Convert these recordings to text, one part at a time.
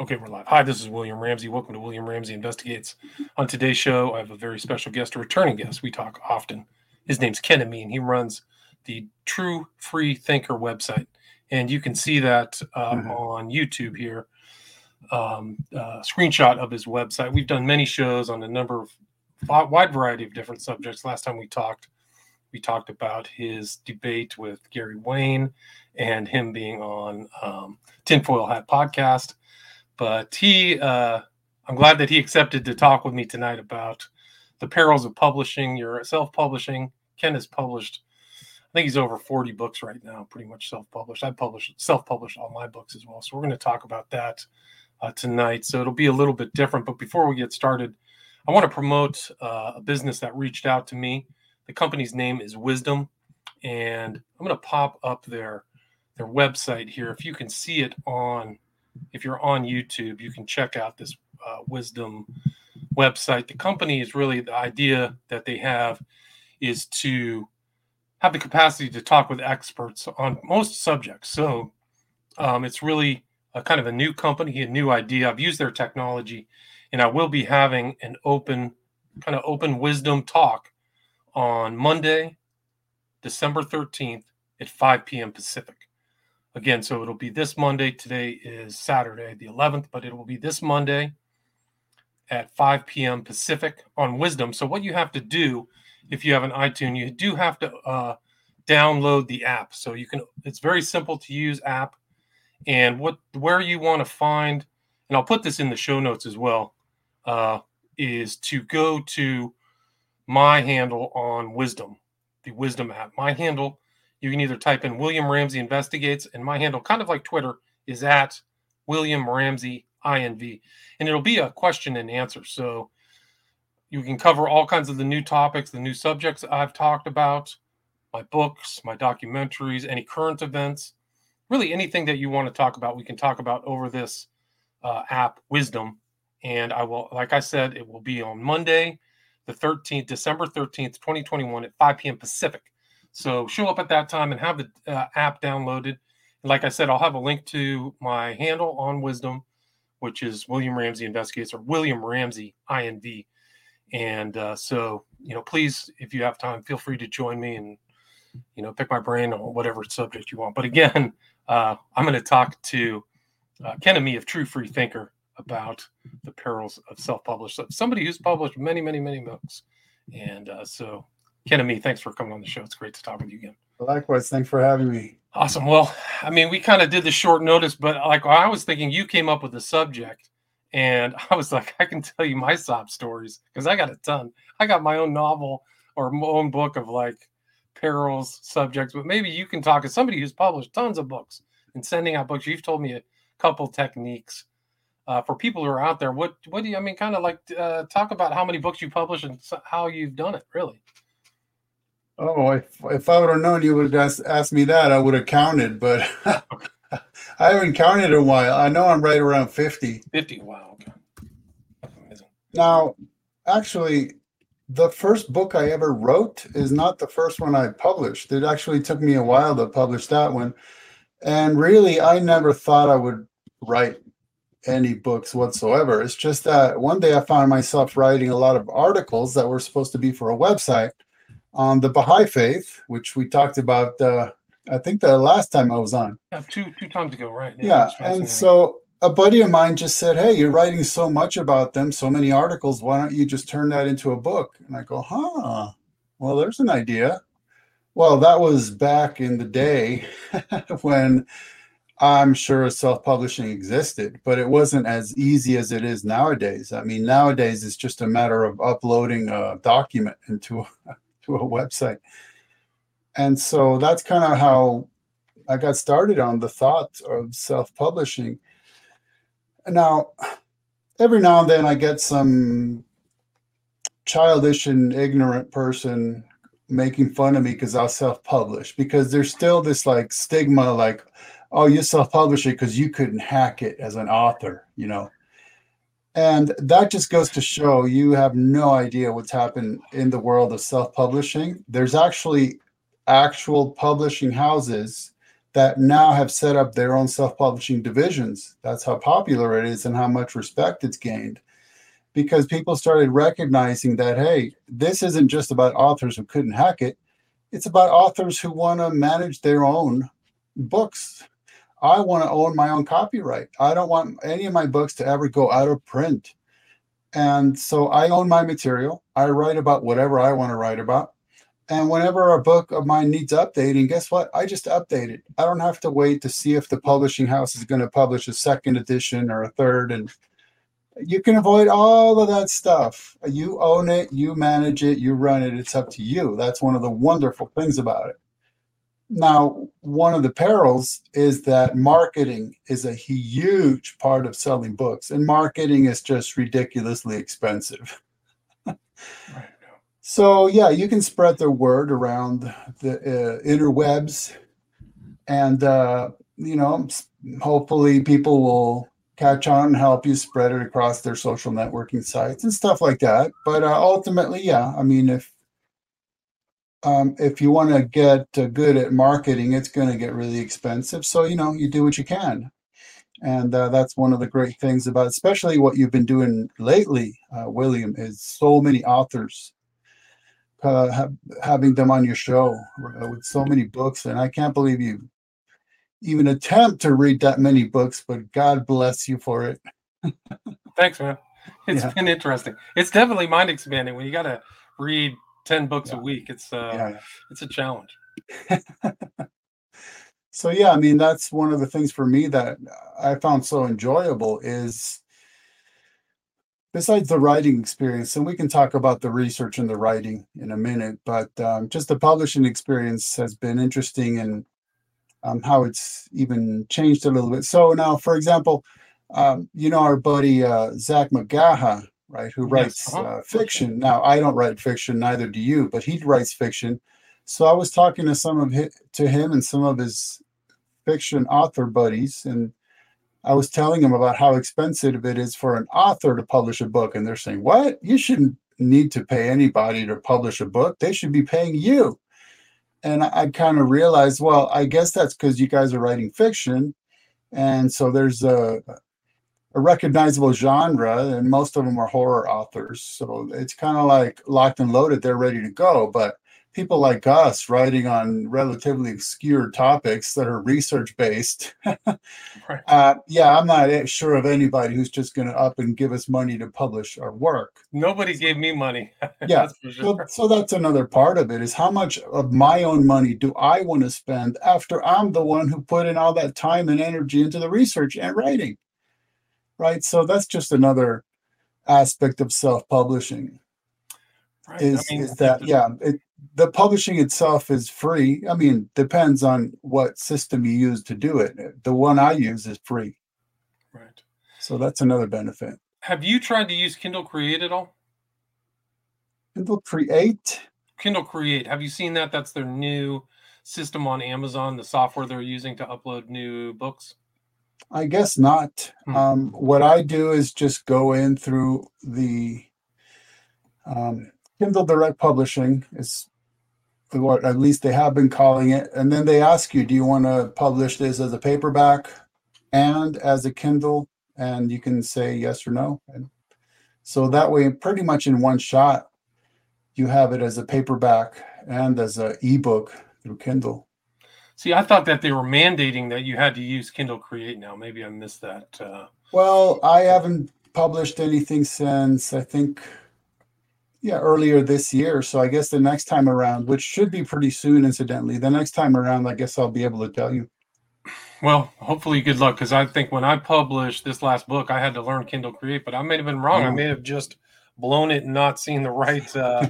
Okay, we're live. Hi, this is William Ramsey. Welcome to William Ramsey Investigates. On today's show, I have a very special guest, a returning guest. We talk often. His name's Ken Ammi. He runs the True Free Thinker website, and you can see that uh, mm-hmm. on YouTube here. Um, uh, screenshot of his website. We've done many shows on a number of wide variety of different subjects. Last time we talked, we talked about his debate with Gary Wayne and him being on um, Tinfoil Hat podcast but he, uh, I'm glad that he accepted to talk with me tonight about the perils of publishing. Your self-publishing. Ken has published, I think he's over 40 books right now, pretty much self-published. I published self-published all my books as well. So we're going to talk about that uh, tonight. So it'll be a little bit different. But before we get started, I want to promote uh, a business that reached out to me. The company's name is Wisdom, and I'm going to pop up their their website here. If you can see it on if you're on YouTube, you can check out this uh, Wisdom website. The company is really the idea that they have is to have the capacity to talk with experts on most subjects. So um, it's really a kind of a new company, a new idea. I've used their technology, and I will be having an open, kind of open wisdom talk on Monday, December 13th at 5 p.m. Pacific again, so it'll be this Monday. Today is Saturday, the 11th, but it will be this Monday at 5 p.m. Pacific on Wisdom. So, what you have to do if you have an iTunes, you do have to uh, download the app. So, you can, it's very simple to use app. And what, where you want to find, and I'll put this in the show notes as well, uh, is to go to my handle on Wisdom, the Wisdom app. My handle you can either type in William Ramsey Investigates, and my handle, kind of like Twitter, is at William Ramsey INV. And it'll be a question and answer. So you can cover all kinds of the new topics, the new subjects I've talked about, my books, my documentaries, any current events, really anything that you want to talk about, we can talk about over this uh, app, Wisdom. And I will, like I said, it will be on Monday, the 13th, December 13th, 2021 at 5 p.m. Pacific. So show up at that time and have the uh, app downloaded. And like I said, I'll have a link to my handle on Wisdom, which is William Ramsey Investigates or William Ramsey INV. And uh, so, you know, please, if you have time, feel free to join me and, you know, pick my brain on whatever subject you want. But again, uh, I'm going to talk to uh, Ammi of True Free Thinker about the perils of self-published. Somebody who's published many, many, many books. And uh, so Ken Ammi, thanks for coming on the show. It's great to talk with you again. Likewise, thanks for having me. Awesome. Well, I mean, we kind of did the short notice, but like I was thinking, you came up with the subject, and I was like, I can tell you my sob stories because I got a ton. I got my own novel or my own book of like perils subjects, but maybe you can talk as somebody who's published tons of books and sending out books. You've told me a couple techniques uh, for people who are out there. What what do you? I mean, kind of like uh, talk about how many books you publish and how you've done it, really. Oh, if, if I would have known you would have asked, asked me that, I would have counted, but I haven't counted in a while. I know I'm right around 50. 50, wow. Okay. Now, actually, the first book I ever wrote is not the first one I published. It actually took me a while to publish that one. And really, I never thought I would write any books whatsoever. It's just that one day I found myself writing a lot of articles that were supposed to be for a website on the Baha'i faith, which we talked about. Uh, I think the last time I was on. Yeah, two two times ago, right? Yeah, yeah and so a buddy of mine just said, "Hey, you're writing so much about them, so many articles. Why don't you just turn that into a book?" And I go, "Huh? Well, there's an idea." Well, that was back in the day when I'm sure self-publishing existed, but it wasn't as easy as it is nowadays. I mean, nowadays it's just a matter of uploading a document into a to a website. And so that's kind of how I got started on the thought of self publishing. Now, every now and then I get some childish and ignorant person making fun of me because I'll self publish because there's still this like stigma like, oh, you self publish it because you couldn't hack it as an author, you know. And that just goes to show you have no idea what's happened in the world of self publishing. There's actually actual publishing houses that now have set up their own self-publishing divisions. That's how popular it is and how much respect it's gained. Because people started recognizing that, hey, this isn't just about authors who couldn't hack it. It's about authors who want to manage their own books. I want to own my own copyright. I don't want any of my books to ever go out of print. And so I own my material. I write about whatever I want to write about. And whenever a book of mine needs updating, guess what? I just update it. I don't have to wait to see if the publishing house is going to publish a second edition or a third. And you can avoid all of that stuff. You own it, you manage it, you run it. It's up to you. That's one of the wonderful things about it. Now, one of the perils is that marketing is a huge part of selling books, and marketing is just ridiculously expensive. right. So, yeah, you can spread the word around the uh, interwebs, and, uh, you know, hopefully people will catch on and help you spread it across their social networking sites and stuff like that. But uh, ultimately, yeah, I mean, if um, if you want to get uh, good at marketing, it's going to get really expensive. So, you know, you do what you can. And uh, that's one of the great things about, especially what you've been doing lately, uh, William, is so many authors uh, have, having them on your show uh, with so many books. And I can't believe you even attempt to read that many books, but God bless you for it. Thanks, man. It's yeah. been interesting. It's definitely mind expanding when you got to read 10 books yeah. a week it's uh yeah. it's a challenge so yeah i mean that's one of the things for me that i found so enjoyable is besides the writing experience and we can talk about the research and the writing in a minute but um, just the publishing experience has been interesting and um, how it's even changed a little bit so now for example um, you know our buddy uh, zach mcgaha right? Who writes yes. uh-huh. uh, fiction. Now, I don't write fiction, neither do you, but he writes fiction. So I was talking to some of his, to him and some of his fiction author buddies, and I was telling him about how expensive it is for an author to publish a book, and they're saying, "What? You shouldn't need to pay anybody to publish a book. They should be paying you." And I, I kind of realized, well, I guess that's because you guys are writing fiction, and so there's a a recognizable genre, and most of them are horror authors. So it's kind of like locked and loaded, they're ready to go. But people like us writing on relatively obscure topics that are research based, right. uh, yeah, I'm not sure of anybody who's just going to up and give us money to publish our work. Nobody gave me money. yeah. Sure. So, so that's another part of it is how much of my own money do I want to spend after I'm the one who put in all that time and energy into the research and writing? Right? So that's just another aspect of self-publishing. Right. Is, I mean, is that yeah? It, the publishing itself is free. I mean, depends on what system you use to do it. The one I use is free. Right. So that's another benefit. Have you tried to use Kindle Create at all? Kindle Create. Kindle Create. Have you seen that? That's their new system on Amazon. The software they're using to upload new books. I guess not. Hmm. Um, what I do is just go in through the um, Kindle Direct Publishing is what at least they have been calling it, and then they ask you, do you want to publish this as a paperback and as a Kindle, and you can say yes or no. And so that way, pretty much in one shot, you have it as a paperback and as an ebook through Kindle. See, I thought that they were mandating that you had to use Kindle Create now. Maybe I missed that. Uh, well, I haven't published anything since I think, yeah, earlier this year. So I guess the next time around, which should be pretty soon, incidentally, the next time around, I guess I'll be able to tell you. Well, hopefully, good luck. Because I think when I published this last book, I had to learn Kindle Create, but I may have been wrong. I may have just blown it and not seen the right uh,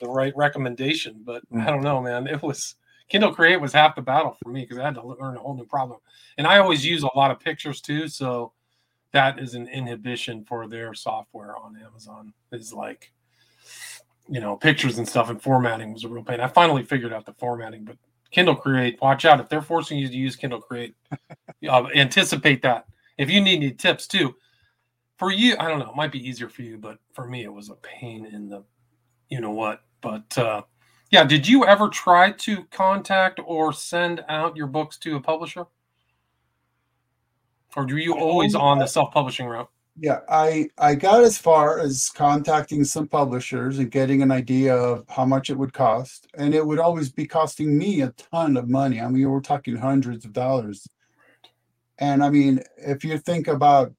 the right recommendation. But I mm. don't know, man. It was Kindle Create was half the battle for me because I had to learn a whole new problem. And I always use a lot of pictures too, so that is an inhibition for their software on Amazon. Is like, you know, pictures and stuff and formatting was a real pain. I finally figured out the formatting, but Kindle Create, watch out if they're forcing you to use Kindle Create. uh, anticipate that. If you need any tips too, for you, I don't know, it might be easier for you, but for me, it was a pain in the, you know what. But uh, Yeah. Did you ever try to contact or send out your books to a publisher? Or were you always um, on the self-publishing route? Yeah, I I got as far as contacting some publishers and getting an idea of how much it would cost, and it would always be costing me a ton of money. I mean, we're talking hundreds of dollars. And I mean, if you think about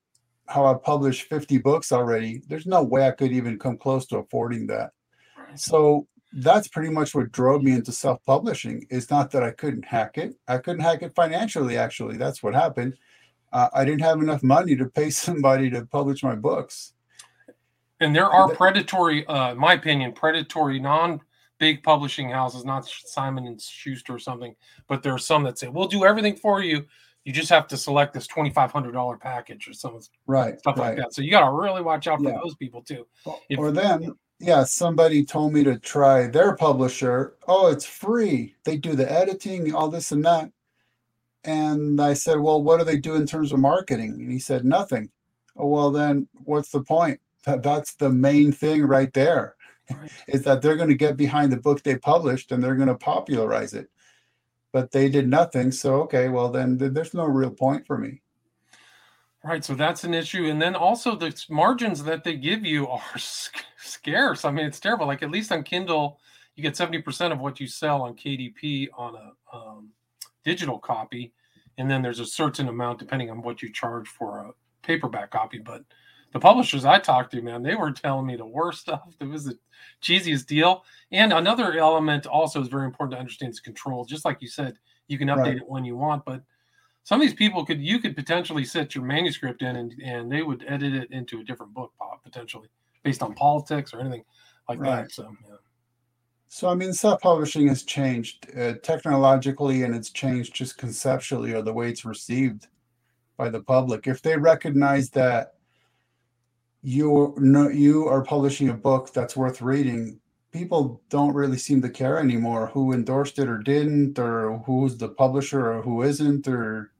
how I've published 50 books already, there's no way I could even come close to affording that. So that's pretty much what drove me into self-publishing. It's not that I couldn't hack it. I couldn't hack it financially, actually. That's what happened. Uh, I didn't have enough money to pay somebody to publish my books. And there are predatory, uh, in my opinion, predatory non big publishing houses, not Simon and Schuster or something, but there are some that say, "We'll do everything for you. You just have to select this twenty five hundred dollar package or some right stuff right. like that." So you got to really watch out for yeah. those people too. If, or then, yeah, somebody told me to try their publisher. Oh, it's free. They do the editing, all this and that. And I said, Well, what do they do in terms of marketing? And he said, Nothing. Oh, well, then what's the point? That, that's the main thing right there. Right. Is that they're going to get behind the book they published and they're going to popularize it. But they did nothing. So, okay, well, then there's no real point for me. Right. So that's an issue. And then also the margins that they give you are scarce. I mean, it's terrible. Like at least on Kindle, you get 70% of what you sell on KDP on a um, digital copy and then there's a certain amount depending on what you charge for a paperback copy. But the publishers I talked to, man, they were telling me the worst stuff. It was the cheesiest deal. And another element also is very important to understand is control. Just like you said, you can update right. it when you want, but some of these people could you could potentially set your manuscript in and, and they would edit it into a different book potentially based on politics or anything like right. that. So yeah. So, I mean, self publishing has changed uh, technologically and it's changed just conceptually or the way it's received by the public. If they recognize that you no, you are publishing a book that's worth reading, people don't really seem to care anymore who endorsed it or didn't, or who's the publisher or who isn't. Or,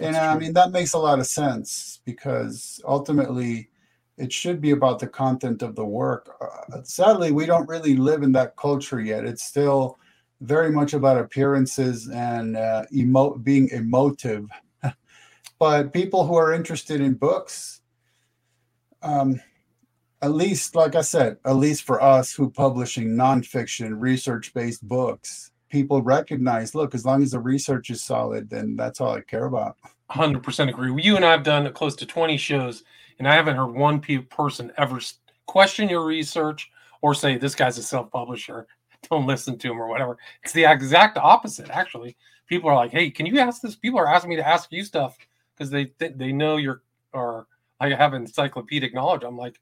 and I mean, that makes a lot of sense because ultimately, it should be about the content of the work. Uh, sadly, we don't really live in that culture yet. It's still very much about appearances and uh, emo- being emotive. but people who are interested in books, um, at least, like I said, at least for us who publishing nonfiction, research-based books, people recognize. Look, as long as the research is solid, then that's all I care about. Hundred percent agree. You and I have done close to twenty shows and I haven't heard one person ever question your research or say this guy's a self-publisher. Don't listen to him or whatever. It's the exact opposite, actually. People are like, "Hey, can you ask this?" People are asking me to ask you stuff because they th- they know you're or I have encyclopedic knowledge. I'm like,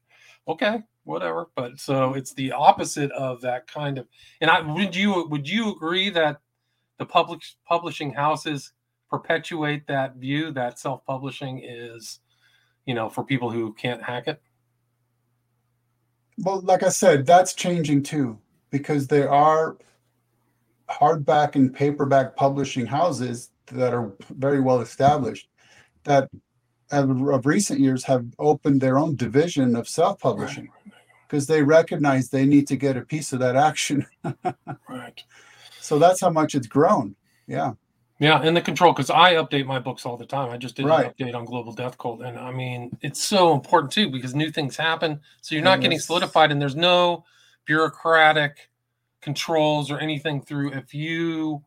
okay, whatever. But so it's the opposite of that kind of. And I would you would you agree that the public publishing houses perpetuate that view that self-publishing is you know, for people who can't hack it? Well, like I said, that's changing too, because there are hardback and paperback publishing houses that are very well established that of recent years have opened their own division of self-publishing because they recognize they need to get a piece of that action. right. So that's how much it's grown. Yeah. Yeah, and the control because I update my books all the time. I just did right. an update on Global Death Cult, and I mean it's so important too because new things happen. So you're not yes. getting solidified, and there's no bureaucratic controls or anything through. If you,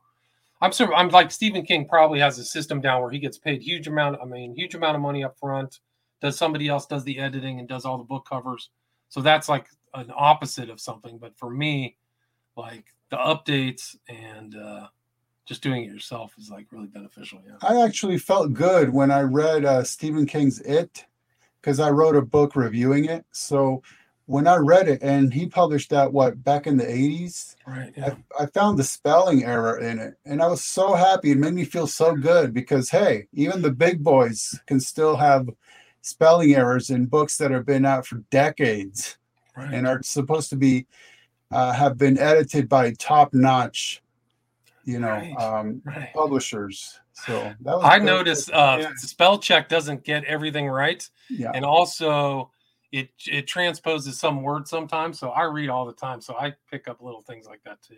I'm sure I'm like Stephen King probably has a system down where he gets paid huge amount. I mean, huge amount of money up front. Does somebody else does the editing and does all the book covers? So that's like an opposite of something. But for me, like the updates and uh, just doing it yourself is like really beneficial. Yeah. I actually felt good when I read uh, Stephen King's It because I wrote a book reviewing it. So when I read it and he published that what back in the 80s, right? Yeah. I, I found the spelling error in it and I was so happy. It made me feel so good because hey, even the big boys can still have spelling errors in books that have been out for decades right. and are supposed to be uh, have been edited by top-notch you know, right, um, right. publishers. So that was I noticed uh, yeah. spell check doesn't get everything right, yeah. and also it it transposes some words sometimes. So I read all the time, so I pick up little things like that too.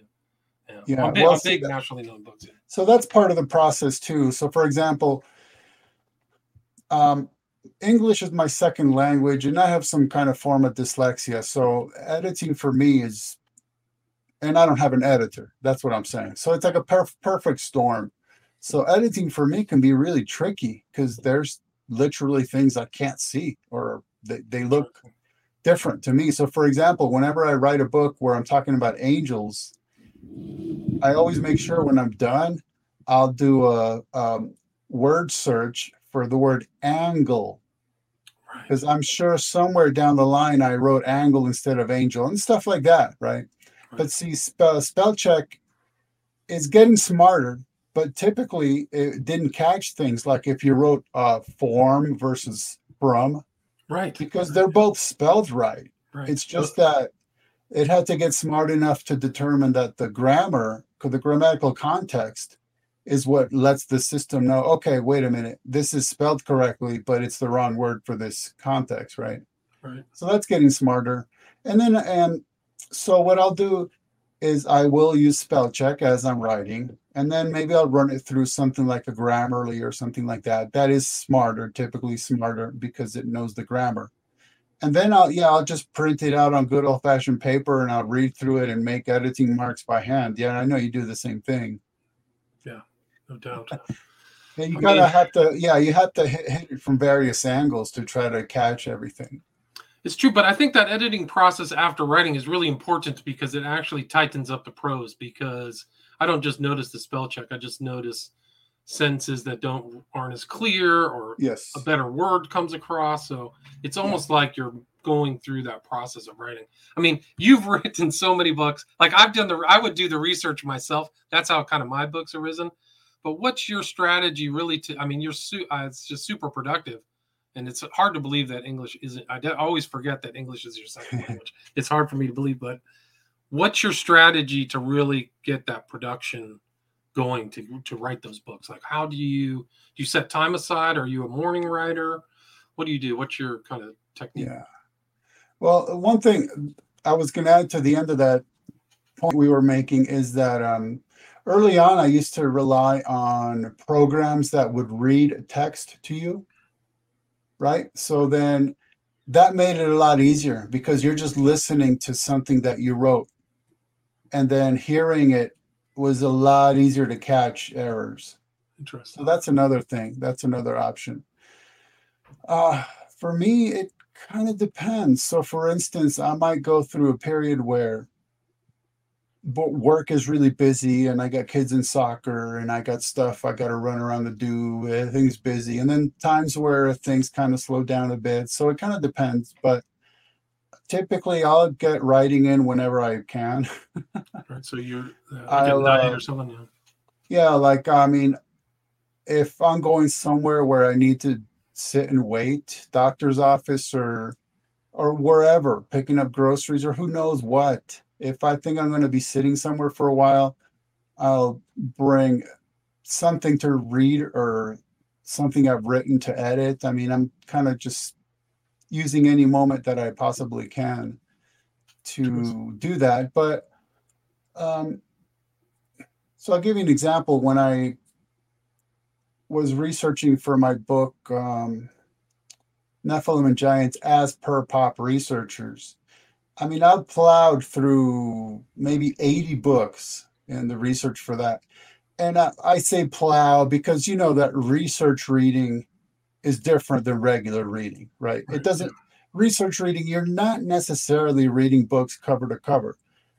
Yeah, Yeah, I'm big, well, I'm big that- nationally known books. So that's part of the process too. So, for example, um, English is my second language, and I have some kind of form of dyslexia. So, editing for me is, and I don't have an editor. That's what I'm saying. So, it's like a perf- perfect storm. So, editing for me can be really tricky because there's literally things I can't see or they, they look different to me. So, for example, whenever I write a book where I'm talking about angels, I always make sure when I'm done, I'll do a um, word search for the word angle Right. because I'm sure somewhere down the line I wrote angle instead of angel and stuff like that, right? But see, spell, spell check is getting smarter, but typically it didn't catch things like if you wrote uh, form versus from Right. because they're both spelled right. right. It's just that it had to get smart enough to determine that the grammar, the grammatical context, is what lets the system know. Okay, wait a minute, this is spelled correctly, but it's the wrong word for this context, right? right. So that's getting smarter. And then, and so what I'll do is I will use spell check as I'm writing, and then maybe I'll run it through something like a Grammarly or something like that. That is smarter, typically smarter because it knows the grammar. And then I'll, yeah, I'll just print it out on good old fashioned paper and I'll read through it and make editing marks by hand. Yeah, I know you do the same thing. No doubt. And you I gotta have to, yeah, you have to hit, hit it from various angles to try to catch everything. It's true, but I think that editing process after writing is really important because it actually tightens up the prose. Because I don't just notice the spell check; I just notice sentences that don't aren't as clear or Yes. a better word comes across. So it's almost like you're going through that process of writing. I mean, you've written so many books. Like I've done the, I would do the research myself. That's how kind of my books arisen. But what's your strategy really to? I mean, you're su- uh, it's just super productive, and it's hard to believe that English isn't. I de- always forget that English is your second language. It's hard for me to believe, but what's your strategy to really get that production going to to write those books? Like, how do you do you set time aside? Are you a morning writer? What do you do? What's your kind of technique? Yeah. Well, one thing I was going to add to the end of that point we were making is that um, early on, I used to rely on programs that would read text to you. Right. So then that made it a lot easier because you're just listening to something that you wrote. And then hearing it was a lot easier to catch errors. Interesting. So that's another thing. That's another option. Uh, for me, it kind of depends. So, for instance, I might go through a period where bo- work is really busy and I got kids in soccer and I got stuff I got to run around to do. Everything's busy. And then times where things kind of slow down a bit. So it kind of depends. But typically, I'll get writing in whenever I can. Right. So you're uh, I'll, uh, or something. Yeah. Yeah, like I mean, if I'm going somewhere where I need to sit and wait, doctor's office or or wherever, picking up groceries or who knows what. If I think I'm going to be sitting somewhere for a while, I'll bring something to read or something I've written to edit. I mean, I'm kind of just using any moment that I possibly can to do that. But um, so I'll give you an example. When I was researching for my book, um, Nephilim and Giants, as per pop researchers, I mean, I've plowed through maybe 80 books in the research for that. And I, I say plow because you know that research reading is different than regular reading, right? Right, It doesn't, research reading, you're not necessarily reading books cover to cover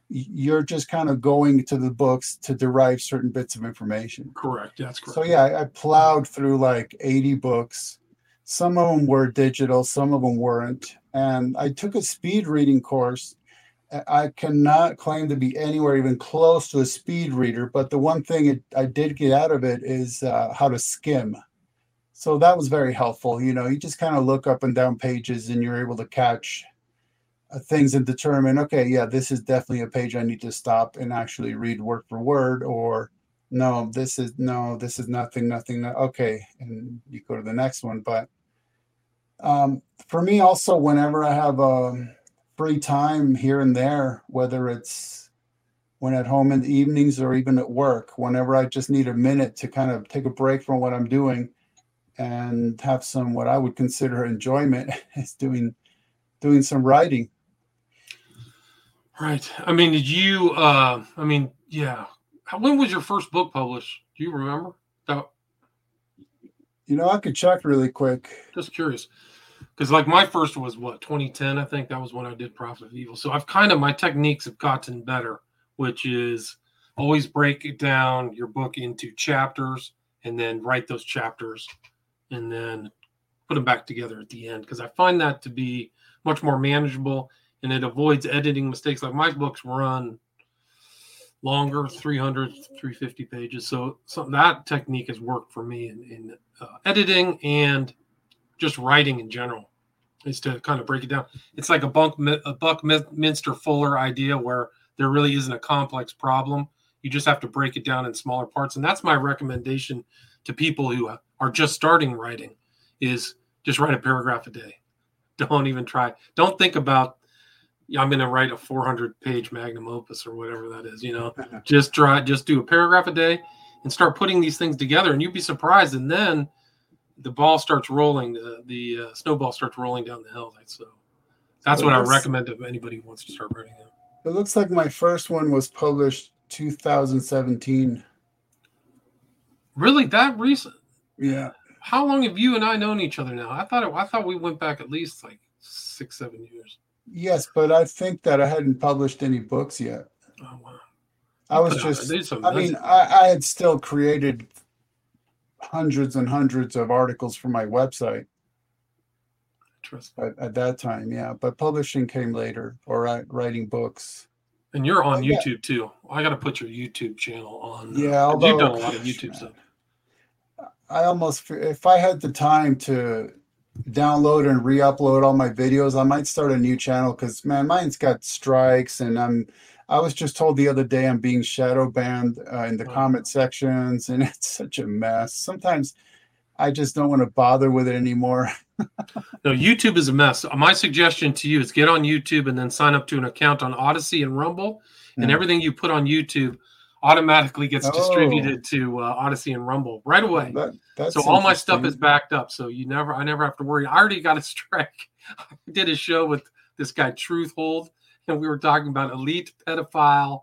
you're just kind of going to the books to derive certain bits of information. Correct. That's correct. So yeah, I, I plowed through like 80 books. Some of them were digital, some of them weren't. And I took a speed reading course. I cannot claim to be anywhere even close to a speed reader, but the one thing it, I did get out of it is uh, how to skim. So that was very helpful. You know, you just kind of look up and down pages and you're able to catch uh, things and determine, okay, yeah, this is definitely a page I need to stop and actually read word for word, or no, this is no, this is nothing, nothing. No, okay, and you go to the next one. But um, for me, also, whenever I have a free time here and there, whether it's when at home in the evenings or even at work, whenever I just need a minute to kind of take a break from what I'm doing and have some what I would consider enjoyment is doing doing some writing. Right. I mean, did you uh I mean, yeah. When was your first book published? Do you remember? That you know, I could check really quick. Just curious. Because like my first was what 2010, I think that was when I did Prophet of Evil. So I've kind of my techniques have gotten better, which is always break it down your book into chapters and then write those chapters and then put them back together at the end because I find that to be much more manageable and it avoids editing mistakes. Like my books run longer 300 350 pages. So, so that technique has worked for me in, in uh, editing and just writing in general is to kind of break it down. It's like a bunk a buckminster fuller idea where there really isn't a complex problem. You just have to break it down in smaller parts. And that's my recommendation to people who are just starting writing is just write a paragraph a day. Don't even try don't think about I'm going to write a 400 page magnum opus or whatever that is, you know, just try, just do a paragraph a day and start putting these things together and you'd be surprised. And then the ball starts rolling, the, the uh, snowball starts rolling down the hill. So that's what I recommend if anybody who wants to start writing it. It looks like my first one was published 2017. Really that recent? Yeah. How long have you and I known each other now? I thought it, I thought we went back at least like six, seven years. Yes, but I think that I hadn't published any books yet. Oh wow! I was just. I mean, I, I had still created hundreds and hundreds of articles for my website. At, at, that time, yeah, but publishing came later, or writing books. And you're on YouTube yeah. too. I got to put your YouTube channel on. Uh, yeah, although, you've done a lot of YouTube stuff. I almost, if I had the time to download and re-upload all my videos. I might start a new channel because man, mine's got strikes, and I'm. I was just told the other day I'm being shadow banned uh, in the wow. comment sections, and it's such a mess. Sometimes I just don't want to bother with it anymore. no, YouTube is a mess. My suggestion to you is get on YouTube and then sign up to an account on Odysee and Rumble, and mm. everything you put on YouTube automatically gets oh. distributed to uh, Odysee and Rumble right away. That, so all my stuff is backed up. So you never, I never have to worry. I already got a strike. I did a show with this guy Truthhold, and we were talking about elite pedophile,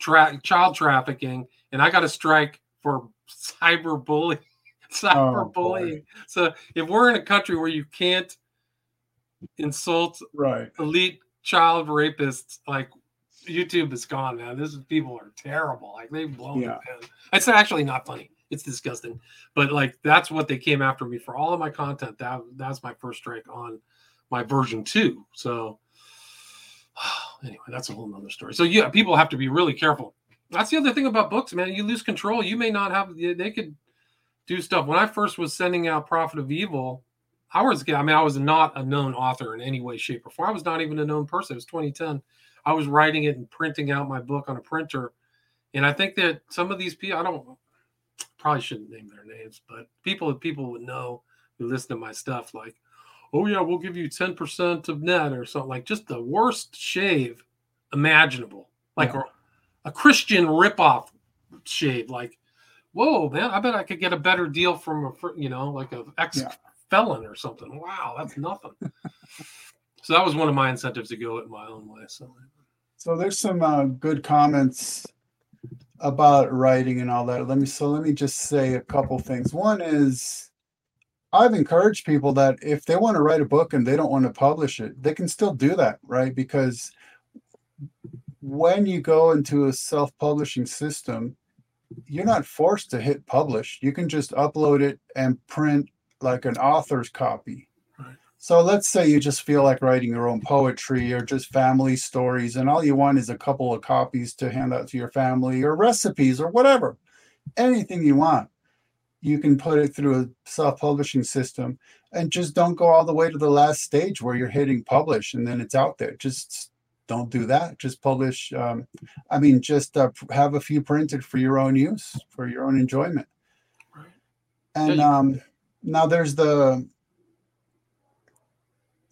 tra- child trafficking, and I got a strike for cyberbullying. Cyberbullying. Oh, so if we're in a country where you can't insult right elite child rapists, like YouTube is gone, man. This is people are terrible. Like they've blown yeah. pen. It's actually not funny. It's disgusting. But like that's what they came after me for all of my content. That that's my first strike on my version two. So anyway, that's a whole nother story. So yeah, people have to be really careful. That's the other thing about books, man. You lose control. You may not have. They could do stuff. When I first was sending out Prophet of Evil, I was. I mean, I was not a known author in any way, shape, or form. I was not even a known person. It was 2010 I was writing it and printing out my book on a printer. And I think that some of these people, I don't probably shouldn't name their names, but people people would know who listen to my stuff, like, oh yeah, we'll give you 10% of net or something like just the worst shave imaginable. Like yeah. a, a Christian ripoff shave. Like, whoa, man, I bet I could get a better deal from a you know, like a ex felon or something. Wow, that's nothing. So that was one of my incentives to go it my own way. So, so there's some uh, good comments about writing and all that. Let me so let me just say a couple things. One is I've encouraged people that if they want to write a book and they don't want to publish it, they can still do that, right? Because when you go into a self-publishing system, you're not forced to hit publish. You can just upload it and print like an author's copy so let's say you just feel like writing your own poetry or just family stories, and all you want is a couple of copies to hand out to your family or recipes or whatever, anything you want. You can put it through a self publishing system and just don't go all the way to the last stage where you're hitting publish and then it's out there. Just don't do that. Just publish. Um, I mean, just uh, have a few printed for your own use, for your own enjoyment. And um, now there's the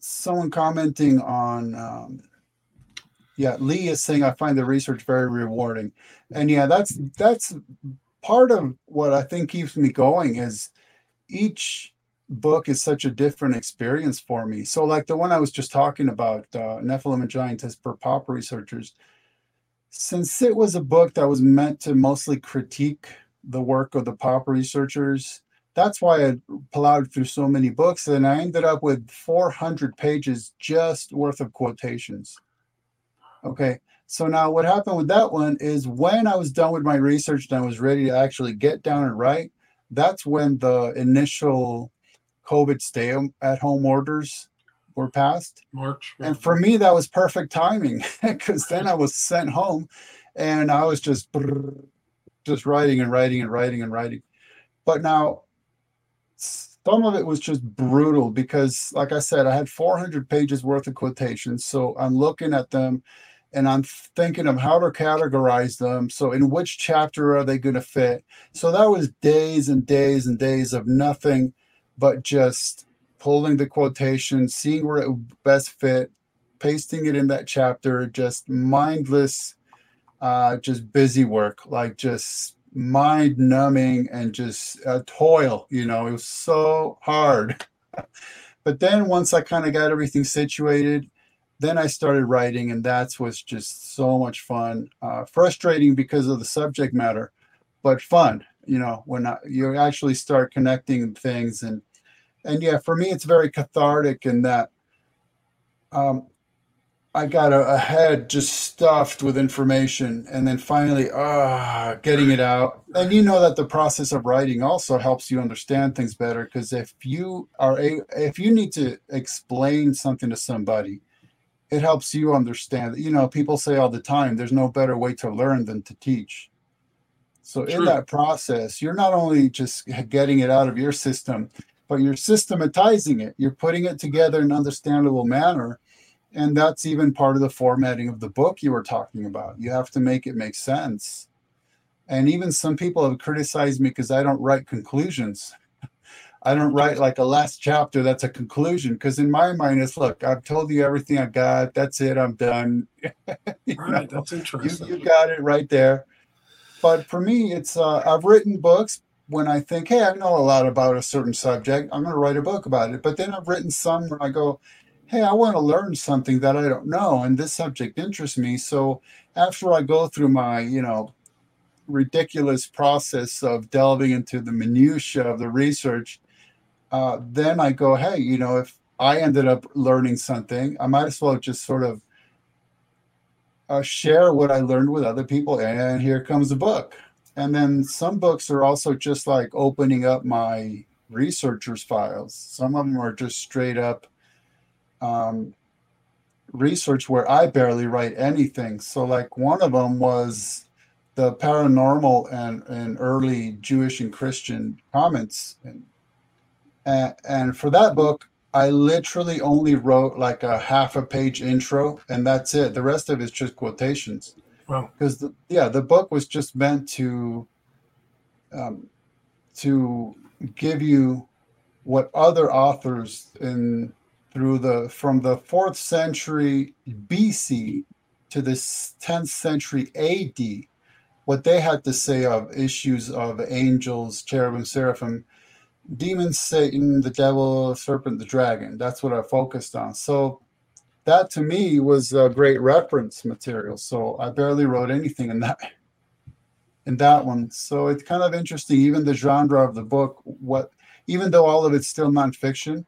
someone commenting on um, yeah, Lee is saying I find the research very rewarding, and yeah, that's that's part of what I think keeps me going is each book is such a different experience for me. So, like the one I was just talking about, uh, Nephilim and Giants as per Pop researchers, since it was a book that was meant to mostly critique the work of the pop researchers, that's why I plowed through so many books, and I ended up with 400 pages just worth of quotations. Okay. So now what happened with that one is when I was done with my research and I was ready to actually get down and write, that's when the initial COVID stay at home orders were passed. March. And for me, that was perfect timing because then I was sent home and I was just just writing and writing and writing and writing. But now some of it was just brutal because like I said, I had 400 pages worth of quotations. So I'm looking at them and I'm thinking of how to categorize them. So, in which chapter are they going to fit? So, that was days and days and days of nothing but just pulling the quotation, seeing where it would best fit, pasting it in that chapter, just mindless, uh, just busy work, like just mind numbing and just a toil. You know, it was so hard. but then once I kind of got everything situated, then I started writing, and that was just so much fun. Uh, frustrating because of the subject matter, but fun. You know, when I, you actually start connecting things, and and yeah, for me, it's very cathartic in that um, I got a, a, head just stuffed with information, and then finally, ah, getting it out. And you know that the process of writing also helps you understand things better because if you are a, if you need to explain something to somebody it helps you understand. You know, people say all the time, there's no better way to learn than to teach. So True. in that process, you're not only just getting it out of your system, but you're systematizing it. You're putting it together in an understandable manner. And that's even part of the formatting of the book you were talking about. You have to make it make sense. And even some people have criticized me because I don't write conclusions. I don't write like a last chapter that's a conclusion because in my mind it's look, I've told you everything I got. That's it. I'm done. right, know? that's interesting. You, you, got it right there. But for me, it's uh, I've written books when I think, hey, I know a lot about a certain subject. I'm going to write a book about it. But then I've written some where I go, hey, I want to learn something that I don't know, and this subject interests me. So after I go through my, you know, ridiculous process of delving into the minutia of the research uh, then I go, hey, you know, if I ended up learning something, I might as well just sort of uh, share what I learned with other people. And here comes a book. And then some books are also just like opening up my researchers' files. Some of them are just straight up um, research where I barely write anything. So, like, one of them was the paranormal and, and early Jewish and Christian comments and and, and for that book, I literally only wrote like a half a page intro, and that's it. The rest of it's just quotations. Wow. Because yeah, the book was just meant to um, to give you what other authors in through the from the fourth century BC to the 10th century AD, what they had to say of issues of angels, cherubim, seraphim, demons, Satan, the devil, serpent, the dragon. That's what I focused on. So that to me was a great reference material. So I barely wrote anything in that in that one. So it's kind of interesting, even the genre of the book, what even though all of it's still nonfiction,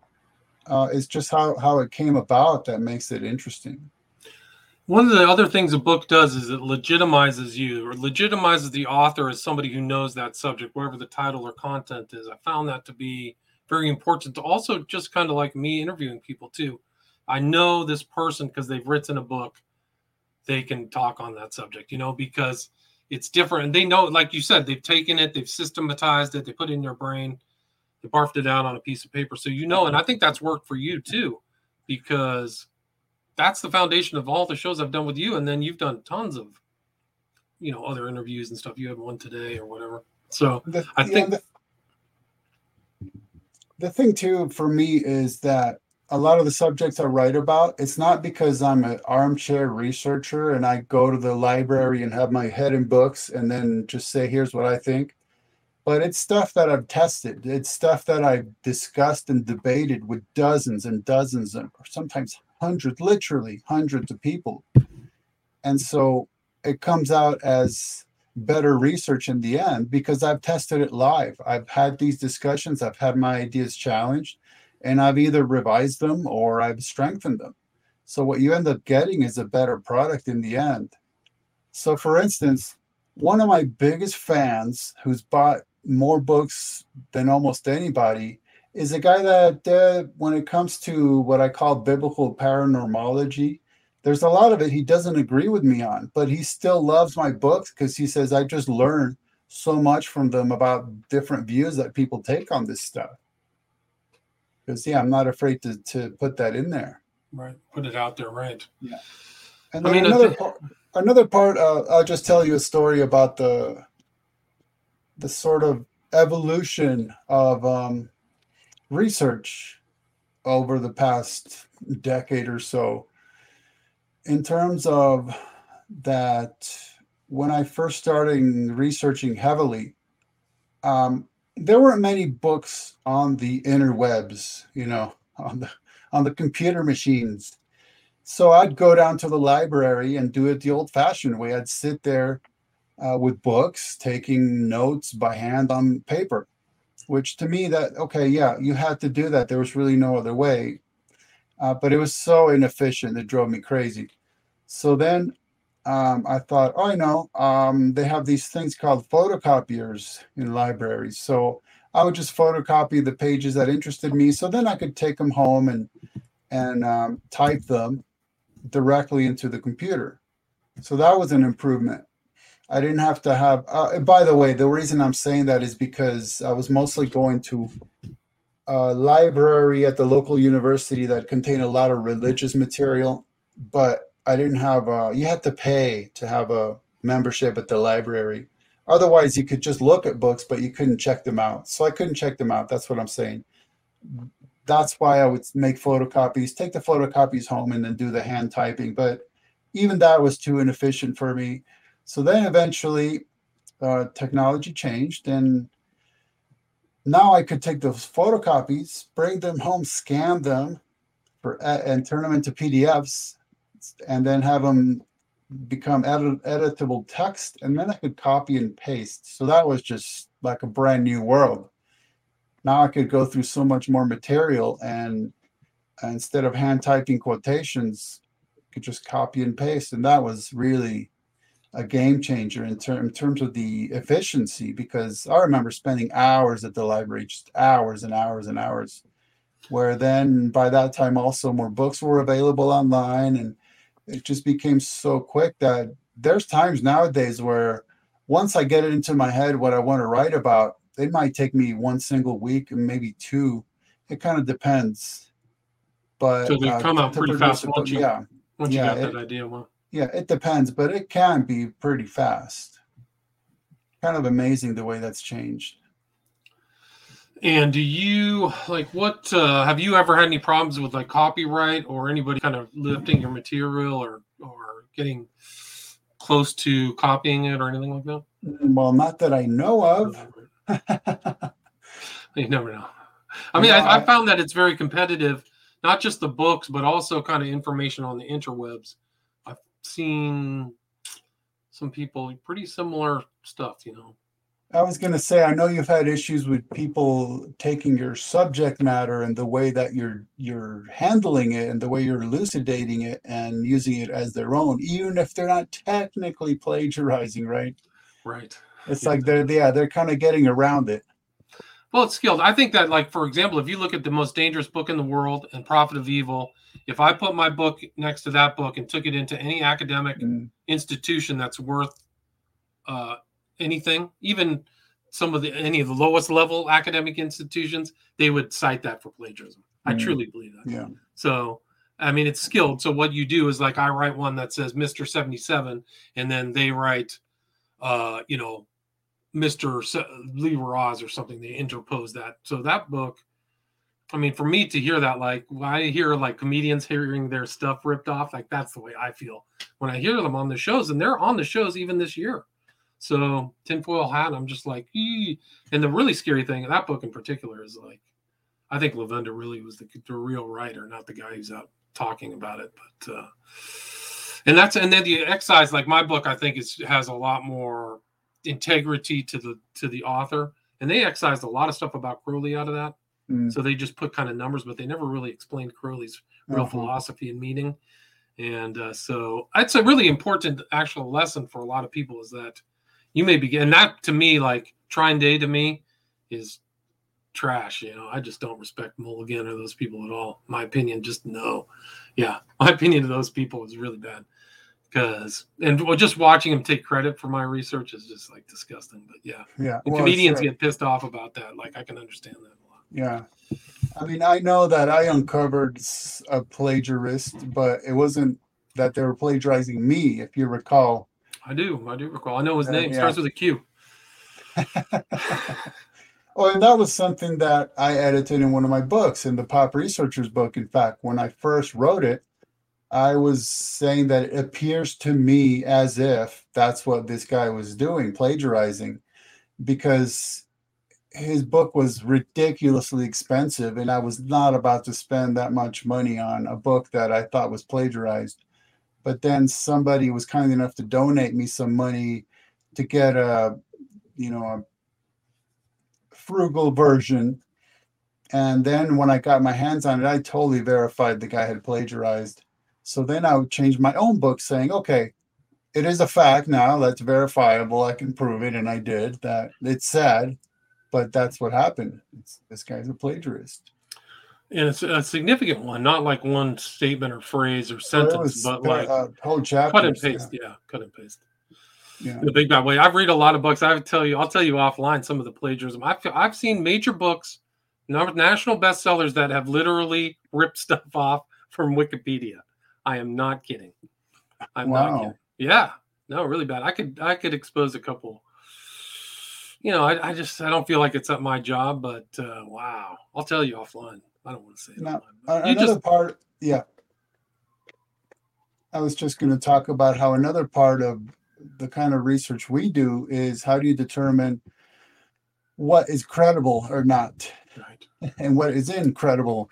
uh, it's just how, how it came about that makes it interesting. One of the other things a book does is it legitimizes you or legitimizes the author as somebody who knows that subject whatever the title or content is. I found that to be very important to also just kind of like me interviewing people too. I know this person because they've written a book they can talk on that subject you know because it's different. And they know like you said they've taken it they've systematized it they put it in their brain they barfed it out on a piece of paper so you know and i think that's worked for you too because that's the foundation of all the shows I've done with you. And then you've done tons of, you know, other interviews and stuff. You had one today or whatever. So the, I think the, the thing too for me is that a lot of the subjects I write about, it's not because I'm an armchair researcher and I go to the library and have my head in books and then just say, here's what I think. But it's stuff that I've tested. It's stuff that I've discussed and debated with dozens and dozens and sometimes hundreds, literally hundreds of people. And so it comes out as better research in the end because I've tested it live. I've had these discussions, I've had my ideas challenged, and I've either revised them or I've strengthened them. So what you end up getting is a better product in the end. So for instance, one of my biggest fans who's bought more books than almost anybody is a guy that uh, when it comes to what I call biblical paranormology, there's a lot of it he doesn't agree with me on, but he still loves my books because he says I just learned so much from them about different views that people take on this stuff. Because yeah, I'm not afraid to to put that in there. Right, put it out there, right? Yeah. And I mean, another part, another part. Uh, I'll just tell you a story about the the sort of evolution of um, research over the past decade or so. In terms of that when i first started researching heavily um, there weren't many books on the interwebs you know on the on the computer machines. So i'd go down to the library and do it the old fashioned way. I'd sit there uh, with books taking notes by hand on paper which to me that okay yeah you had to do that. There was really no other way. Uh, but it was so inefficient it drove me crazy. So then um, i thought oh i know um, they have these things called photocopiers in libraries. So i would just photocopy the pages that interested me. So then i could take them home and and um, type them directly into the computer. So that was an improvement I didn't have to have. Uh, by the way, the reason I'm saying that is because I was mostly going to a library at the local university that contained a lot of religious material, but I didn't have. A, you had to pay to have a membership at the library. Otherwise, you could just look at books, but you couldn't check them out. So I couldn't check them out. That's what I'm saying. That's why I would make photocopies, take the photocopies home, and then do the hand typing. But even that was too inefficient for me so then eventually uh, technology changed and now I could take those photocopies, bring them home, scan them for, and turn them into PDFs and then have them become edit- editable text and then I could copy and paste. So that was just like a brand new world. Now I could go through so much more material and instead of hand typing quotations, I could just copy and paste. And that was really a game changer in, ter- in terms of the efficiency because I remember spending hours at the library, just hours and hours and hours. Where then by that time, also more books were available online, and it just became so quick that there's times nowadays where once I get it into my head what I want to write about, it might take me one single week and maybe two. It kind of depends. But so they uh, come out pretty fast once you, yeah, once you yeah, got it, that idea. Well yeah, it depends, but it can be pretty fast. Kind of amazing the way that's changed. And do you like what uh, have you ever had any problems with like copyright or anybody kind of lifting your material or or getting close to copying it or anything like that? Well, not that I know of. you never know. I mean, no, I, I, found that it's very competitive, not just the books, but also kind of information on the interwebs seen some people pretty similar stuff, you know. I was going to say, I know you've had issues with people taking your subject matter and the way that you're you're handling it and the way you're elucidating it and using it as their own, even if they're not technically plagiarizing, right? Right. It's yeah. like they're yeah they're kind of getting around it. Well, it's skilled. I think that, like for example, if you look at the most dangerous book in the world and Prophet of Evil, if I put my book next to that book and took it into any academic mm. institution that's worth uh, anything, even some of the any of the lowest level academic institutions, they would cite that for plagiarism. Mm. I truly believe that. Yeah. So I mean, it's skilled. So what you do is like I write one that says Mister Seventy Seven, and then they write, uh, you know, Mister Lee Raz or something. They interpose that. So that book I mean, for me to hear that, like I hear like comedians hearing their stuff ripped off, like that's the way I feel when I hear them on the shows, and they're on the shows even this year. So tinfoil hat, I'm just like, Ee. and the really scary thing, that book in particular, is like, I think Lavenda really was the, the real writer, not the guy who's out talking about it. But uh, and that's and then the excise, like my book, I think is has a lot more integrity to the to the author, and they excised a lot of stuff about Crowley out of that. Mm. So they just put kind of numbers, but they never really explained Crowley's real Uh-huh. philosophy and meaning. And uh, so it's a really important actual lesson for a lot of people is that you may begin, and that to me, like Trine Day to me is trash. You know, I just don't respect Millegan or those people at all. My opinion, just no. Yeah, my opinion of those people is really bad. Because, and well, just watching him take credit for my research is just like disgusting. But yeah, Yeah. well, comedians get pissed off about that. Like, I can understand that a lot. Yeah. I mean, I know that I uncovered a plagiarist, but it wasn't that they were plagiarizing me, if you recall. I do. I do recall. I know his Uh, name yeah. starts with a Q. Oh, and that was something that I edited in one of my books, in the Pop Researchers book. In fact, when I first wrote it, I was saying that it appears to me as if that's what this guy was doing, plagiarizing, because his book was ridiculously expensive, and I was not about to spend that much money on a book that I thought was plagiarized. But then somebody was kind enough to donate me some money to get a, you know, a frugal version. And then when I got my hands on it, I totally verified the guy had plagiarized. So then I would change my own book saying, okay, it is a fact now that's verifiable. I can prove it. And I did that. It's sad, but that's what happened. It's, this guy's a plagiarist. And it's a significant one, not like one statement or phrase or sentence, was, but like uh, whole chapters. cut and paste. Yeah. cut and paste. Yeah. The big bad way. I've read a lot of books. I would tell you, I'll tell you offline some of the plagiarism. I've I've seen major books, national bestsellers that have literally ripped stuff off from Wikipedia. I am not kidding. I'm not Wow. kidding. Yeah. No, really bad. I could I could expose a couple. You know, I, I just I don't feel like it's up my job, but uh, wow, I'll tell you offline. I don't want to say it. Now, offline, another just part, yeah. I was just going to talk about how another part of the kind of research we do is how do you determine what is credible or not right. and what is incredible.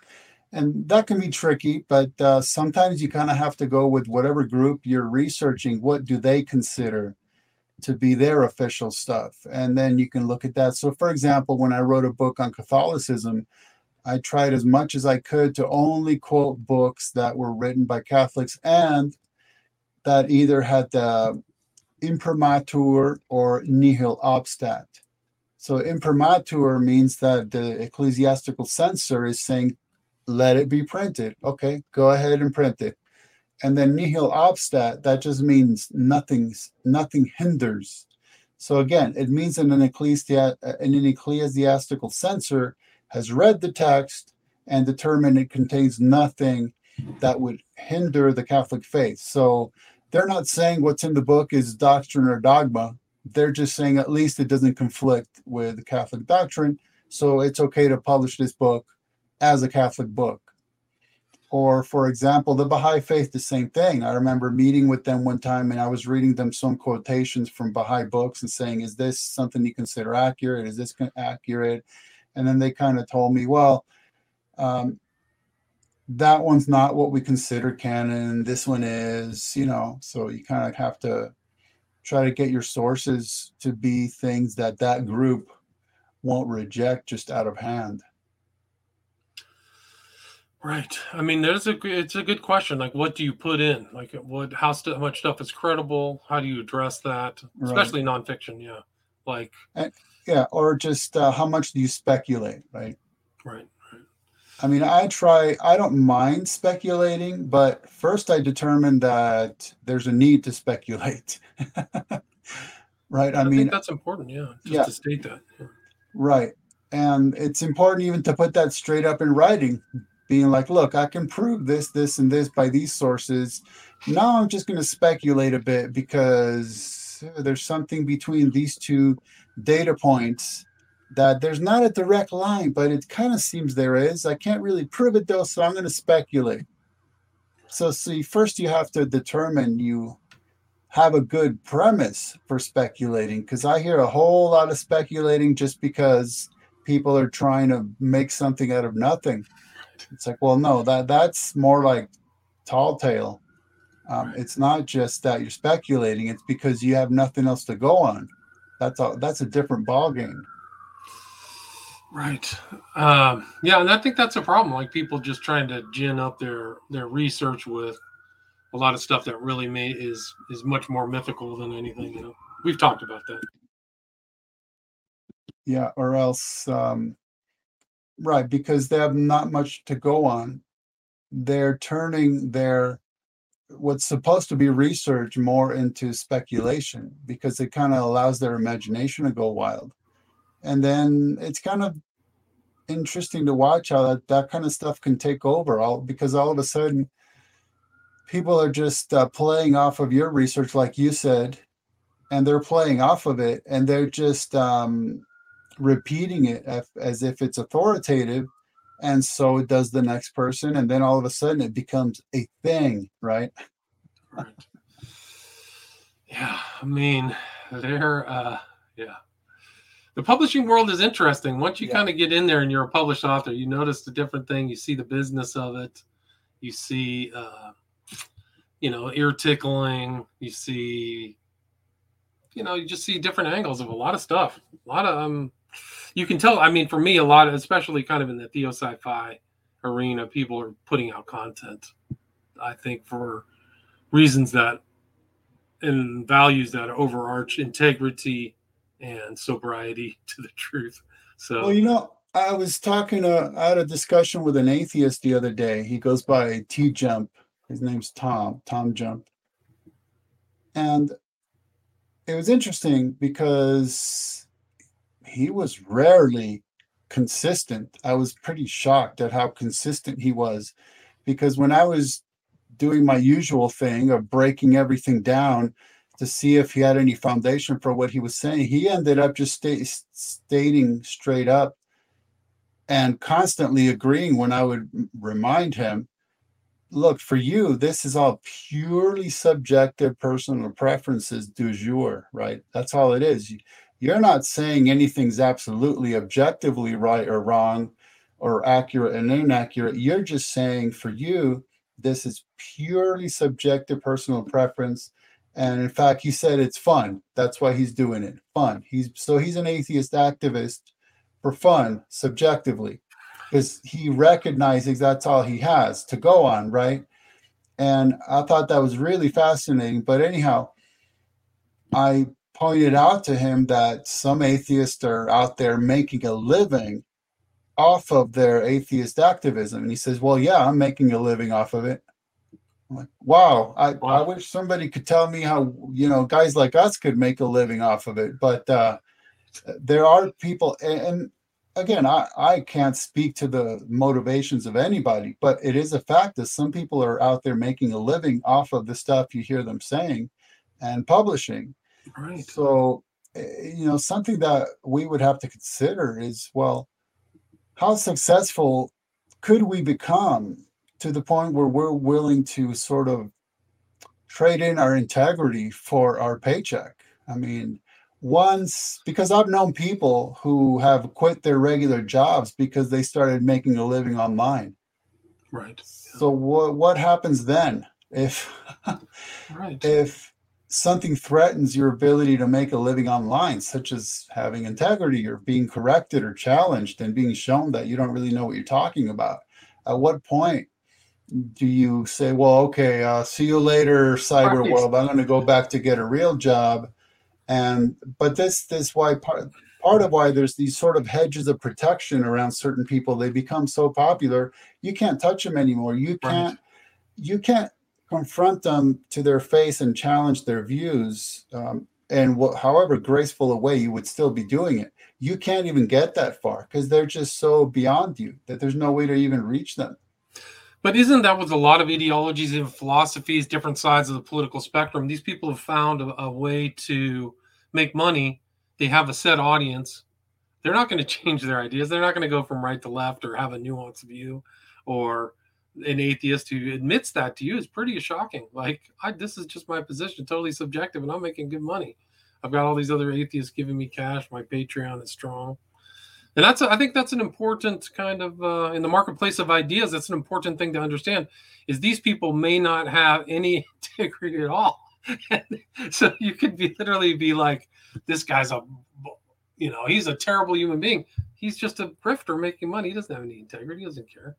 And that can be tricky, but uh, sometimes you kind of have to go with whatever group you're researching. What do they consider to be their official stuff? And then you can look at that. So, for example, when I wrote a book on Catholicism, I tried as much as I could to only quote books that were written by Catholics and that either had the imprimatur or nihil obstat. So imprimatur means that the ecclesiastical censor is saying, let it be printed. Okay, go ahead and print it. And then nihil obstat, that just means nothing's nothing hinders. So again, it means that an, ecclesia, an ecclesiastical censor has read the text and determined it contains nothing that would hinder the Catholic faith. So they're not saying what's in the book is doctrine or dogma. They're just saying at least it doesn't conflict with the Catholic doctrine. So it's okay to publish this book as a Catholic book. Or, for example, the Baha'i Faith, the same thing. I remember meeting with them one time and I was reading them some quotations from Baha'i books and saying, Is this something you consider accurate? Is this accurate? And then they kind of told me, Well, um, that one's not what we consider canon. This one is, you know, so you kind of have to try to get your sources to be things that that group won't reject just out of hand. Right. I mean, there's a it's a good question. Like, what do you put in? Like, what how st- how much stuff is credible? How do you address that? Right. Especially nonfiction. Yeah. Like, Yeah, or just uh, how much do you speculate, right? right. right. I mean, I try, I don't mind speculating, but first I determine that there's a need to speculate. right? I, I, mean, think that's important. Yeah. Just yeah. to state that. Yeah. right. And it's important even to put that straight up in writing, being like, look, I can prove this, this, and this by these sources. Now I'm just going to speculate a bit because there's something between these two data points that there's not a direct line, but it kind of seems there is. I can't really prove it though, so I'm going to speculate. So, see, first you have to determine you have a good premise for speculating because I hear a whole lot of speculating just because people are trying to make something out of nothing. It's like, well, no, that that's more like tall tale. Um, it's not just that you're speculating; it's because you have nothing else to go on. That's a that's a different ball game. Right. Um, yeah, and I think that's a problem. Like people just trying to gin up their their research with a lot of stuff that really may is is much more mythical than anything. You know, we've talked about that. Yeah, or else, um, right? Because they have not much to go on. They're turning their what's supposed to be research more into speculation because it kind of allows their imagination to go wild and then it's kind of interesting to watch how that, that kind of stuff can take over all because all of a sudden people are just uh, playing off of your research like you said and they're playing off of it and they're just um, repeating it as, if it's authoritative and so does the next person and then all of a sudden it becomes a thing right right yeah i mean they're uh yeah the publishing world is interesting. Once you yeah. kind of get in there and you're a published author, you notice the different thing. You see the business of it. You see, uh, you know, ear tickling. You see, you know, you just see different angles of a lot of stuff. A lot of um, you can tell. I mean, for me, a lot, of, especially kind of in the theo sci-fi arena, people are putting out content. I think for reasons that and values that overarch integrity and sobriety to the truth. So, well, you know, I was talking, uh, I had a discussion with an atheist the other day. He goes by T Jump. His name's Tom, Tom Jump. And it was interesting because he was rarely consistent. I was pretty shocked at how consistent he was because when I was doing my usual thing of breaking everything down, to see if he had any foundation for what he was saying. He ended up just stating straight up and constantly agreeing when I would remind him, look, for you, this is all purely subjective personal preferences du jour, right? That's all it is. You're not saying anything's absolutely objectively right or wrong or accurate and inaccurate. You're just saying for you, this is purely subjective personal preference and in fact, he said it's fun. That's why he's doing it. Fun. He's so he's an atheist activist for fun, subjectively, because he recognizes that's all he has to go on, right? And I thought that was really fascinating. But anyhow, I pointed out to him that some atheists are out there making a living off of their atheist activism. And he says, Well, yeah, I'm making a living off of it. I'm like, wow, I, wow. I wish somebody could tell me how, you know, guys like us could make a living off of it. But uh, there are people, and again, I, I can't speak to the motivations of anybody, but it is a fact that some people are out there making a living off of the stuff you hear them saying and publishing. Right. So, eh, you know, something that we would have to consider is well, how successful could we become to the point where we're willing to sort of trade in our integrity for our paycheck. I mean, once because I've known people who have quit their regular jobs because they started making a living online. Right. So what what happens then if right. if something threatens your ability to make a living online, such as having integrity or being corrected or challenged and being shown that you don't really know what you're talking about? At what point do you say, well, okay, uh, see you later, cyber world. I'm going to go back to get a real job, and but this this why part part of why there's these sort of hedges of protection around certain people. They become so popular, you can't touch them anymore. You can't right. you can't confront them to their face and challenge their views. Um, and wh- however graceful a way you would still be doing it, you can't even get that far because they're just so beyond you that there's no way to even reach them. But isn't that with a lot of ideologies and philosophies, different sides of the political spectrum? These people have found a, a way to make money. They have a set audience. They're not going to change their ideas. They're not going to go from right to left or have a nuanced view or an atheist who admits that to you is pretty shocking. Like, I, this is just my position, totally subjective, and I'm making good money. I've got all these other atheists giving me cash. My Patreon is strong, and that's I think that's an important kind of uh, in the marketplace of ideas. That's an important thing to understand. Is these people may not have any integrity at all, so you could be literally be like, this guy's a, you know, he's a terrible human being. He's just a grifter making money. He doesn't have any integrity. He doesn't care.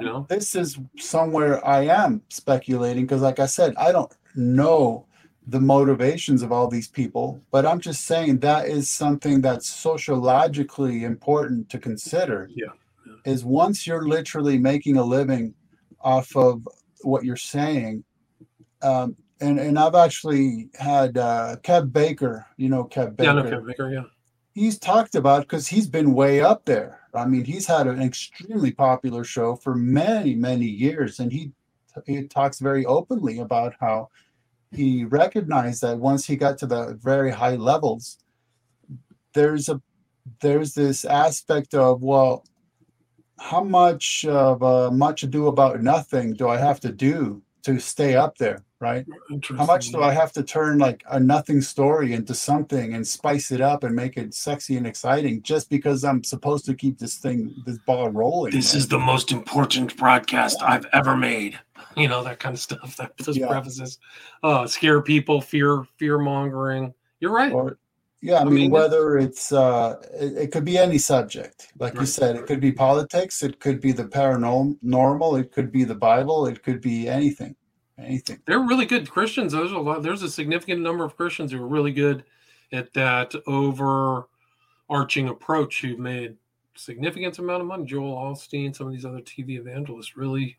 You know? This is somewhere I am speculating because, like I said, I don't know the motivations of all these people, but I'm just saying that is something that's sociologically important to consider. Yeah. yeah. Is once you're literally making a living off of what you're saying, um, and and I've actually had uh, Kev Baker, you know Kev Baker. Yeah, no, Kev Baker, yeah. He's talked about because he's been way up there. I mean, he's had an extremely popular show for many, many years, and he he talks very openly about how he recognized that once he got to the very high levels, there's a there's this aspect of well, how much of uh, much ado about nothing do I have to do to stay up there? right? How much do I have to turn like a nothing story into something and spice it up and make it sexy and exciting just because I'm supposed to keep this thing, this ball rolling? This right? is the most important broadcast I've ever made. You know, that kind of stuff. That those yeah. prefaces. Uh scare people, fear, fear mongering. You're right. Or, yeah, I, I mean, mean, whether it's uh it, it, could be any subject. Like right. you said, it could be politics, it could be the paranormal, it could be the Bible, it could be anything anything. They're really good Christians. There's a lot. There's a significant number of Christians who are really good at that overarching approach. Who've made significant amount of money. Joel Osteen, some of these other TV evangelists, really.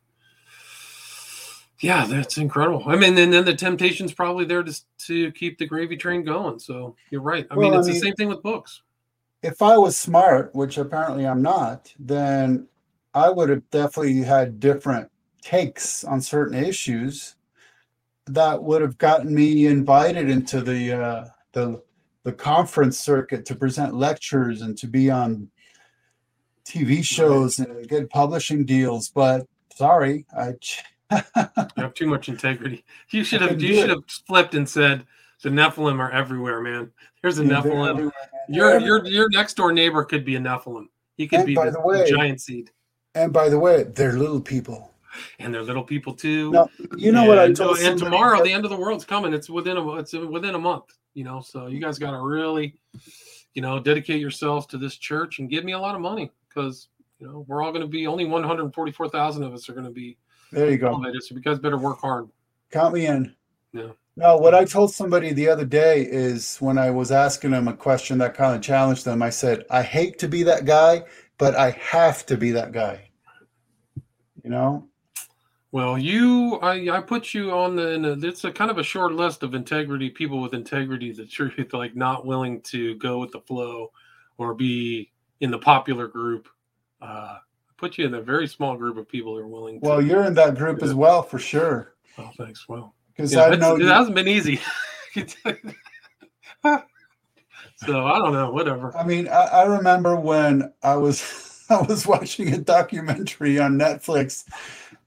Yeah, that's incredible. I mean, and then the temptation's probably there to to keep the gravy train going. So you're right. I well, mean, it's I mean, the same thing with books. If I was smart, which apparently I'm not, then I would have definitely had different takes on certain issues that would have gotten me invited into the uh, the the conference circuit to present lectures and to be on TV shows and get publishing deals. But sorry, I you have too much integrity. You should have you should have flipped and said the Nephilim are everywhere, man. There's a yeah, Nephilim. Your your your next door neighbor could be a Nephilim. He could and be the, the, way, the giant seed. And by the way, they're little people and they're little people too. No, you know and, what I told. And tomorrow, the end of the world's coming. It's within a it's within a month. You know, so you guys got to really, you know, dedicate yourselves to this church and give me a lot of money because you know we're all going to be only one hundred forty four thousand of us are going to be. There you go. You guys better work hard. Count me in. Yeah. No, what I told somebody the other day is when I was asking them a question that kind of challenged them, I said, I hate to be that guy, but I have to be that guy. You know, well, you, I, I put you on the. it's a kind of a short list of integrity people with integrity, the truth, like not willing to go with the flow, or be in the popular group. Uh, put you in a very small group of people who are willing. Well, to, you're in that group as well, for sure. Oh, thanks. Well, because yeah, I know it you, hasn't been easy. so I don't know. Whatever. I mean, I, I remember when I was I was watching a documentary on Netflix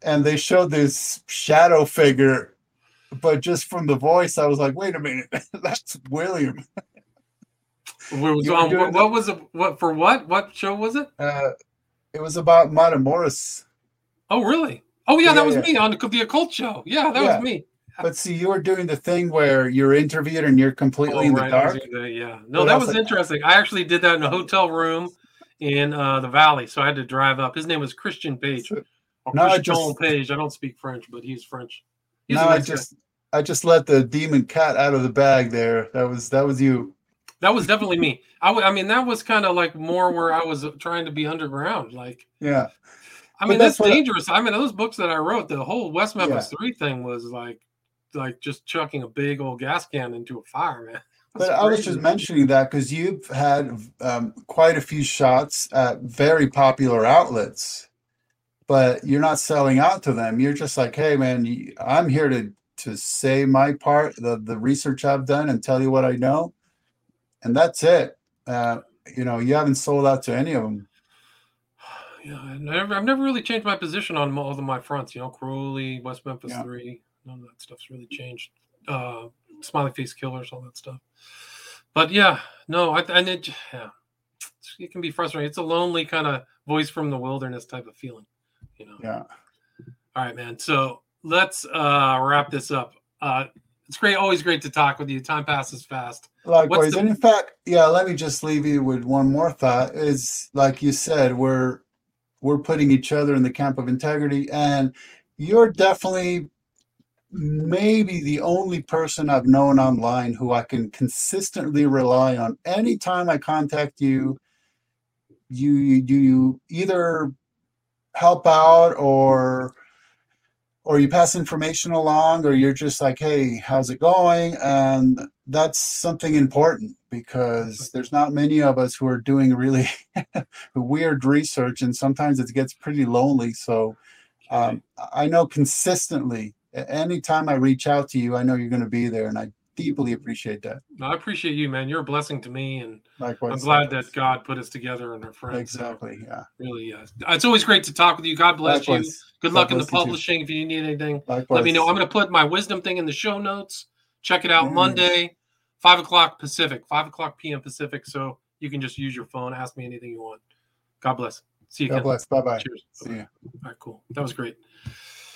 and they showed this shadow figure, but just from the voice, I was like, wait a minute, that's William. Was, what, what, was it? What for? What? What show was it? Uh, it was about Matamoros. Oh, really? Oh, yeah, yeah that was yeah. me on the, the occult show. Yeah, that yeah. was me. But see, you were doing the thing where you're interviewed and you're completely oh, in the dark. The, yeah, no, what that was like, interesting. I actually did that in a hotel room in uh, the valley, so I had to drive up. His name was Christian Page. So, no, I just, Page. I don't speak French, but he's French. He's no, I just guy. I just let the demon cat out of the bag there. That was that was you. That was definitely me. I, w- I mean, that was kind of like more where I was trying to be underground. Like, yeah. I mean, that's, that's dangerous. I, I, mean, those books that I wrote, the whole West Memphis yeah. Three thing was like, like just chucking a big old gas can into a fire, man. That's but crazy. I was just mentioning that because you've had um, quite a few shots at very popular outlets but you're not selling out to them. You're just like, hey, man, I'm here to to say my part, the the research I've done, and tell you what I know, and that's it. Uh, you know, you haven't sold out to any of them. Yeah, I never, I've never really changed my position on all of my fronts. You know, Crowley, West Memphis Yeah. Three, none of that stuff's really changed. Uh, Smiley Face Killers, all that stuff. But yeah, no, I and it, yeah, it can be frustrating. It's a lonely kind of voice from the wilderness type of feeling. You know. Yeah. All right, man. So let's uh wrap this up. Uh it's great, always great to talk with you. Time passes fast. Likewise. the- and in fact, yeah, let me just leave you with one more thought. Is like you said, we're we're putting each other in the camp of integrity, and you're definitely maybe the only person I've known online who I can consistently rely on. Anytime I contact you, you you do you either help out or or you pass information along or you're just like hey how's it going? And that's something important because there's not many of us who are doing really weird research and sometimes it gets pretty lonely. So um, i know consistently anytime i reach out to you i know you're going to be there and i deeply appreciate that No, I appreciate you, man. You're a blessing to me, and likewise I'm glad likewise. that God put us together and our friends. So exactly yeah really, yeah. It's always great to talk with you. God bless you. Good God luck in the publishing. If you need anything, likewise let me know. I'm going to put my wisdom thing in the show notes. Check it out Mm. Monday, five o'clock Pacific, five o'clock p.m. Pacific. So you can just use your phone. Ask me anything you want. God bless. See you god again. bless bye bye Cheers. see ya. All right, cool. That was great.